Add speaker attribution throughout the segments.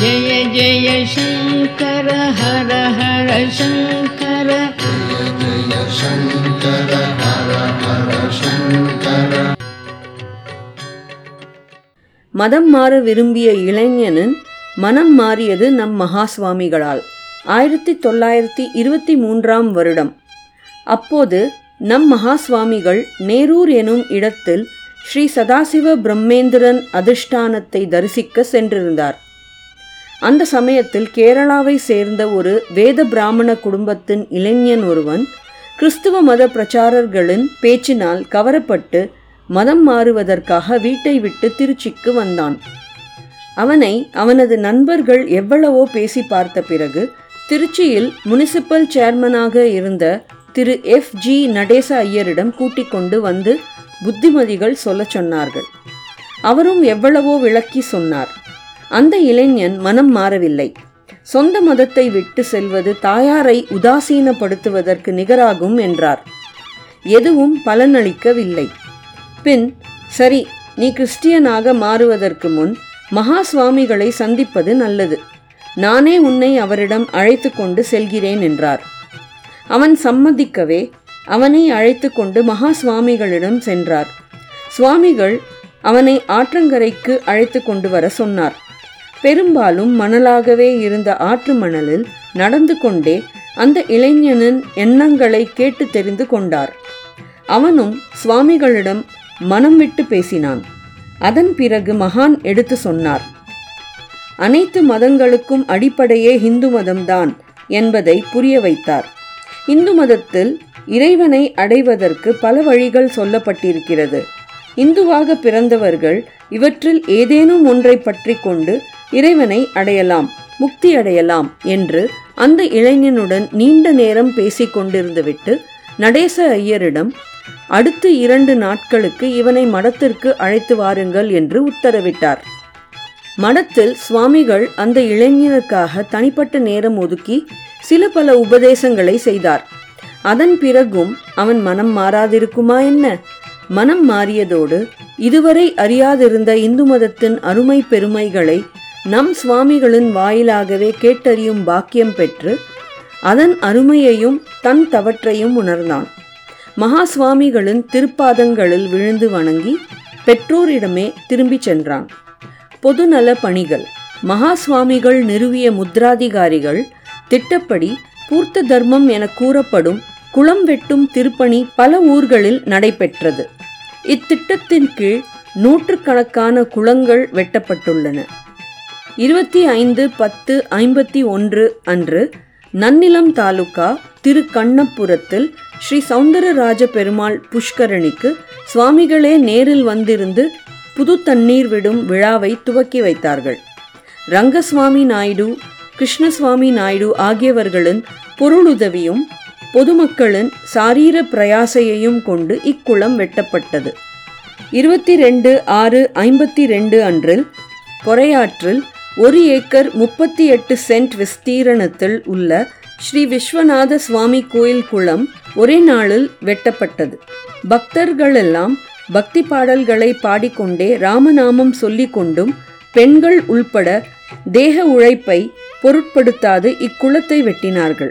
Speaker 1: ஜெய ஜெய சங்கர ஹர ஹர சங்கர
Speaker 2: ஜெய சங்கர ஹர ஹர சங்கர
Speaker 3: மதம் மாற விரும்பிய இளைஞனின் மனம் மாறியது நம் மகாசுவாமிகளால். ஆயிரத்தி தொள்ளாயிரத்தி இருபத்தி மூன்றாம் வருடம். அப்போது நம் மகாசுவாமிகள் நேரூர் எனும் இடத்தில் ஸ்ரீ சதாசிவ பிரம்மேந்திரன் அதிர்ஷ்டானத்தை தரிசிக்க சென்றிருந்தார். அந்த சமயத்தில் கேரளாவை சேர்ந்த ஒரு வேத பிராமண குடும்பத்தின் இளைஞன் ஒருவன் கிறிஸ்துவ மத பிரச்சாரர்களின் பேச்சினால் கவரப்பட்டு மதம் மாறுவதற்காக வீட்டை விட்டு திருச்சிக்கு வந்தான். அவனை அவனது நண்பர்கள் எவ்வளவோ பேசி பார்த்த பிறகு திருச்சியில் முனிசிபல் சேர்மனாக இருந்த திரு. எஃப். ஜி. நடேச ஐயரிடம் கூட்டிக் கொண்டு வந்து புத்திமதிகள் சொல்லச் சொன்னார்கள். அவரும் எவ்வளவோ விளக்கி சொன்னார். அந்த இளைஞன் மனம் மாறவில்லை. சொந்த மதத்தை விட்டு செல்வது தாயாரை உதாசீனப்படுத்துவதற்கு நிகராகும் என்றார். எதுவும் பலனளிக்கவில்லை. பின் சரி நீ கிறிஸ்டியனாக மாறுவதற்கு முன் மகா சுவாமிகளை சந்திப்பது நல்லது. நானே உன்னை அவரிடம் அழைத்து கொண்டு செல்கிறேன் என்றார். அவன் சம்மதிக்கவே அவனை அழைத்து கொண்டு மகா சுவாமிகளிடம் சென்றார். சுவாமிகள் அவனை ஆற்றங்கரைக்கு அழைத்து கொண்டு வர சொன்னார். பெரும்பாலும் மணலாகவே இருந்த ஆற்று மணலில் நடந்து கொண்டே அந்த இளைஞனின் எண்ணங்களை கேட்டு தெரிந்து கொண்டார். அவனும் சுவாமிகளிடம் மனம் விட்டு பேசினான். அதன் பிறகு மகான் எடுத்து சொன்னார் அனைத்து மதங்களுக்கும் அடிப்படையே இந்து மதம்தான் என்பதை புரிய வைத்தார். இந்து மதத்தில் இறைவனை அடைவதற்கு பல வழிகள் சொல்லப்பட்டிருக்கிறது. இந்துவாக பிறந்தவர்கள் இவற்றில் ஏதேனும் ஒன்றை பற்றி கொண்டு இறைவனை அடையலாம் முக்தி அடையலாம் என்று அந்த இளைஞனுடன் நீண்ட நேரம் பேசிக் கொண்டிருந்துவிட்டு நடேச ஐயரிடம் அடுத்து இரண்டு நாட்களுக்கு இவனை மடத்திற்கு அழைத்து வாருங்கள் என்று உத்தரவிட்டார். மடத்தில் சுவாமிகள் அந்த இளைஞனுக்காக தனிப்பட்ட நேரம் ஒதுக்கி சில பல உபதேசங்களை செய்தார். அதன் பிறகும் அவன் மனம் மாறாதிருக்குமா என்ன? மனம் மாறியதோடு இதுவரை அறியாதிருந்த இந்து மதத்தின் அருமை பெருமைகளை நம் சுவாமிகளின் வாயிலாகவே கேட்டறியும் பாக்கியம் பெற்று அதன் அருமையையும் தன் தவற்றையும் உணர்ந்தான். மகா சுவாமிகளின் திருப்பாதங்களில் விழுந்து வணங்கி பெற்றோரிடமே திரும்பிச் சென்றான். பொதுநல பணிகள் மகா சுவாமிகள் நிறுவிய முத்ராதிகாரிகள் திட்டப்படி பூர்த்த தர்மம் என கூறப்படும் குளம் வெட்டும் திருப்பணி பல ஊர்களில் நடைபெற்றது. இத்திட்டத்தின் கீழ் நூற்றுக்கணக்கான குளங்கள் வெட்டப்பட்டுள்ளன. இருபத்தி ஐந்து பத்து ஐம்பத்தி ஒன்று அன்று நன்னிலம் தாலுகா திரு கண்ணப்புரத்தில் ஸ்ரீ சௌந்தரராஜ பெருமாள் புஷ்கரணிக்கு சுவாமிகளே நேரில் வந்திருந்து புது தண்ணீர் விடும் விழாவை துவக்கி வைத்தார்கள். ரங்கசுவாமி நாயுடு கிருஷ்ணசுவாமி நாயுடு ஆகியவர்களின் பொருளுதவியும் பொதுமக்களின் சாரீர பிரயாசையையும் கொண்டு இக்குளம் வெட்டப்பட்டது. இருபத்தி ரெண்டு ஆறு ஐம்பத்தி ரெண்டு அன்றில் பொறையாற்றில் ஒரு ஏக்கர் முப்பத்தி எட்டு சென்ட் விஸ்தீரணத்தில் உள்ள ஸ்ரீ விஸ்வநாத சுவாமி கோயில் குளம் ஒரே நாளில் வெட்டப்பட்டது. பக்தர்களெல்லாம் பக்தி பாடல்களை பாடிக்கொண்டே ராமநாமம் சொல்லிக்கொண்டும் பெண்கள் உள்பட தேக உழைப்பை பொருட்படுத்தாது இக்குளத்தை வெட்டினார்கள்.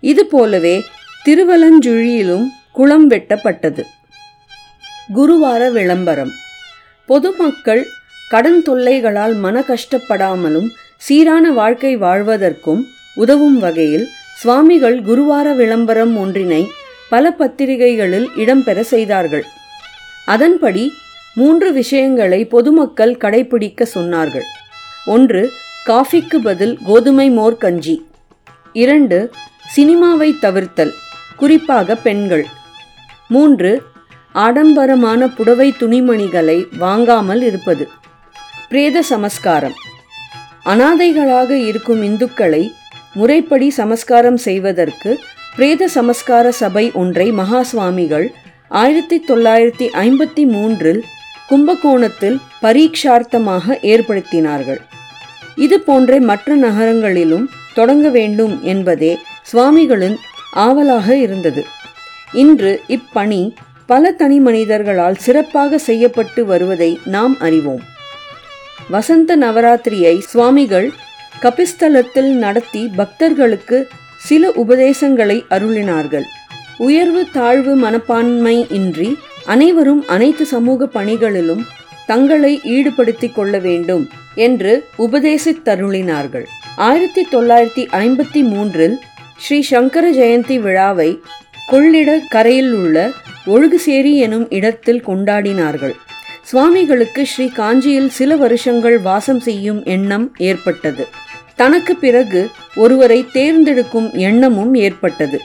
Speaker 3: இது போலவே திருவலஞ்சுழியிலும் குளம் வெட்டப்பட்டது. குருவார விளம்பரம். பொதுமக்கள் கடன் தொல்லைகளால் மன கஷ்டப்படாமலும் சீரான வாழ்க்கை வாழ்வதற்கும் உதவும் வகையில் சுவாமிகள் குருவார விளம்பரம் ஒன்றினை பல பத்திரிகைகளில் இடம்பெற செய்தார்கள். அதன்படி மூன்று விஷயங்களை பொதுமக்கள் கடைபிடிக்க சொன்னார்கள். ஒன்று காஃபிக்கு பதில் கோதுமை மோர் கஞ்சி. இரண்டு சினிமாவை தவிர்த்தல் குறிப்பாக பெண்கள். மூன்று ஆடம்பரமான புடவை துணிமணிகளை வாங்காமல் இருப்பது. பிரேத சமஸ்காரம். அனாதைகளாக இருக்கும் இந்துக்களை முறைப்படி சமஸ்காரம் செய்வதற்கு பிரேத சமஸ்கார சபை ஒன்றை மகா சுவாமிகள் ஆயிரத்தி தொள்ளாயிரத்தி ஐம்பத்தி மூன்றில் கும்பகோணத்தில் பரீட்சார்த்தமாக ஏற்படுத்தினார்கள். இது போன்ற மற்ற நகரங்களிலும் தொடங்க வேண்டும் என்பதே சுவாமிகளின் ஆவலாக இருந்தது. இன்று இப்பணி பல தனி மனிதர்களால் சிறப்பாக செய்யப்பட்டு வருவதை நாம் அறிவோம். வசந்த நவராத்திரியை சுவாமிகள் கபிஸ்தலத்தில் நடத்தி பக்தர்களுக்கு சில உபதேசங்களை அருளினார்கள். உயர்வு தாழ்வு மனப்பான்மை இன்றி அனைவரும் அனைத்து சமூக பணிகளிலும் தங்களை ஈடுபடுத்திக் கொள்ள வேண்டும் என்று உபதேசித்தருளினார்கள். ஆயிரத்தி தொள்ளாயிரத்தி ஐம்பத்தி மூன்றில் ஸ்ரீ சங்கர ஜெயந்தி விழாவை கொள்ளிட கரையில் உள்ள ஒழுகுசேரி எனும் இடத்தில் கொண்டாடினார்கள். சுவாமிகளுக்கு ஸ்ரீ காஞ்சியில் சில வருஷங்கள் வாசம் செய்யும் எண்ணம் ஏற்பட்டது. தனக்கு பிறகு ஒருவரை தேர்ந்தெடுக்கும் எண்ணமும் ஏற்பட்டது.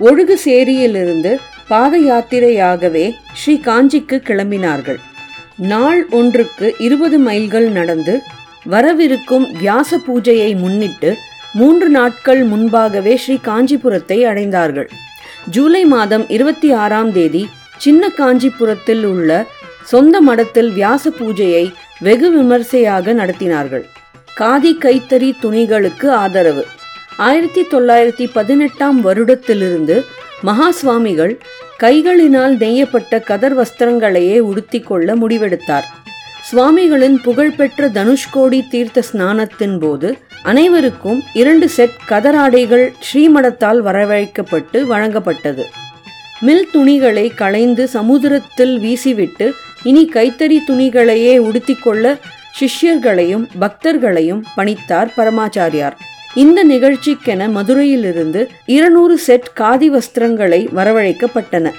Speaker 3: ஒழுகு சேரியிலிருந்து பாத யாத்திரையாகவே ஸ்ரீ காஞ்சிக்கு கிளம்பினார்கள். நாள் ஒன்றுக்கு இருபது மைல்கள் நடந்து வரவிருக்கும் வியாச பூஜையை முன்னிட்டு மூன்று நாட்கள் முன்பாகவே ஸ்ரீ காஞ்சிபுரத்தை அடைந்தார்கள். ஜூலை மாதம் இருபத்தி ஆறாம் தேதி சின்ன காஞ்சிபுரத்தில் உள்ள சொந்த மடத்தில் வியாச பூஜையை வெகு விமர்சையாக நடத்தினார்கள். காதி கைத்தறி துணிகளுக்கு ஆதரவு. ஆயிரத்தி தொள்ளாயிரத்தி பதினெட்டாம் வருடத்திலிருந்து மகா சுவாமிகள் கைகளினால் நெய்யப்பட்ட கதர் வஸ்திரங்களையே உடுத்திக்கொள்ள முடிவெடுத்தார். சுவாமிகளின் புகழ்பெற்ற தனுஷ்கோடி தீர்த்த ஸ்நானத்தின் போது அனைவருக்கும் இரண்டு செட் கதராடைகள் ஸ்ரீமடத்தால் வரவழைக்கப்பட்டு வழங்கப்பட்டது. மில் துணிகளை களைந்து சமுதிரத்தில் வீசிவிட்டு இனி கைத்தறி துணிகளையே உடுத்திக்கொள்ள சிஷ்யர்களையும் பக்தர்களையும் பணித்தார் பரமாச்சாரியார். இந்த நிகழ்ச்சிக்கென மதுரையிலிருந்து இருநூறு செட் காதி வஸ்திரங்களை வரவழைக்கப்பட்டன.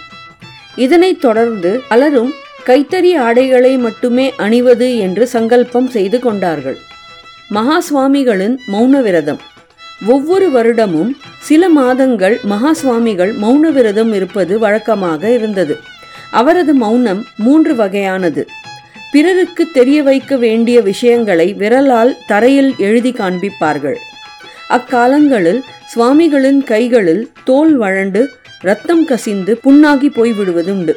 Speaker 3: இதனைத் தொடர்ந்து பலரும் கைத்தறி ஆடைகளை மட்டுமே அணிவது என்று சங்கல்பம் செய்து கொண்டார்கள். மகா சுவாமிகளின் மௌன விரதம் ஒவ்வொரு வருடமும் சில மாதங்கள் மகா சுவாமிகள் மௌன விரதம் இருப்பது வழக்கமாக இருந்தது. அவரது மௌனம் மூன்று வகையானது. பிறருக்கு தெரிய வைக்க வேண்டிய விஷயங்களை விரலால் தரையில் எழுதி காண்பிப்பார்கள். அக்காலங்களில் சுவாமிகளின் கைகளில் தோல் வழண்டு ரத்தம் கசிந்து புண்ணாகி போய்விடுவதுண்டு.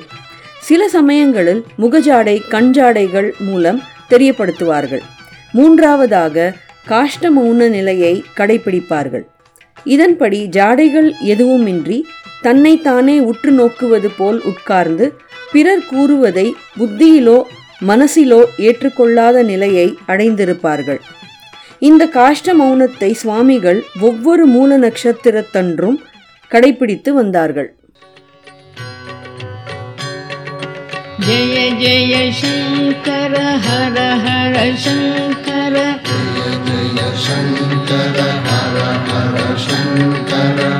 Speaker 3: சில சமயங்களில் முகஜாடை கண்ஜாடைகள் மூலம் தெரியப்படுத்துவார்கள். மூன்றாவதாக காஷ்ட மௌன நிலையை கடைபிடிப்பார்கள் இதன்படி ஜாடைகள் எதுவுமின்றி தன்னைத்தானே உற்று நோக்குவது போல் உட்கார்ந்து பிறர் கூறுவதை புத்தியிலோ மனசிலோ ஏற்றுக்கொள்ளாத நிலையை அடைந்திருப்பார்கள். இந்த காஷ்ட மௌனத்தை சுவாமிகள் ஒவ்வொரு மூல நட்சத்திரத்தன்றும் கடைபிடித்து வந்தார்கள்.
Speaker 1: ஜெய ஜெய சங்கர ஹர ஹர சங்கர.
Speaker 2: ஜெய ஜெய சங்கர ஹர ஹர சங்கர.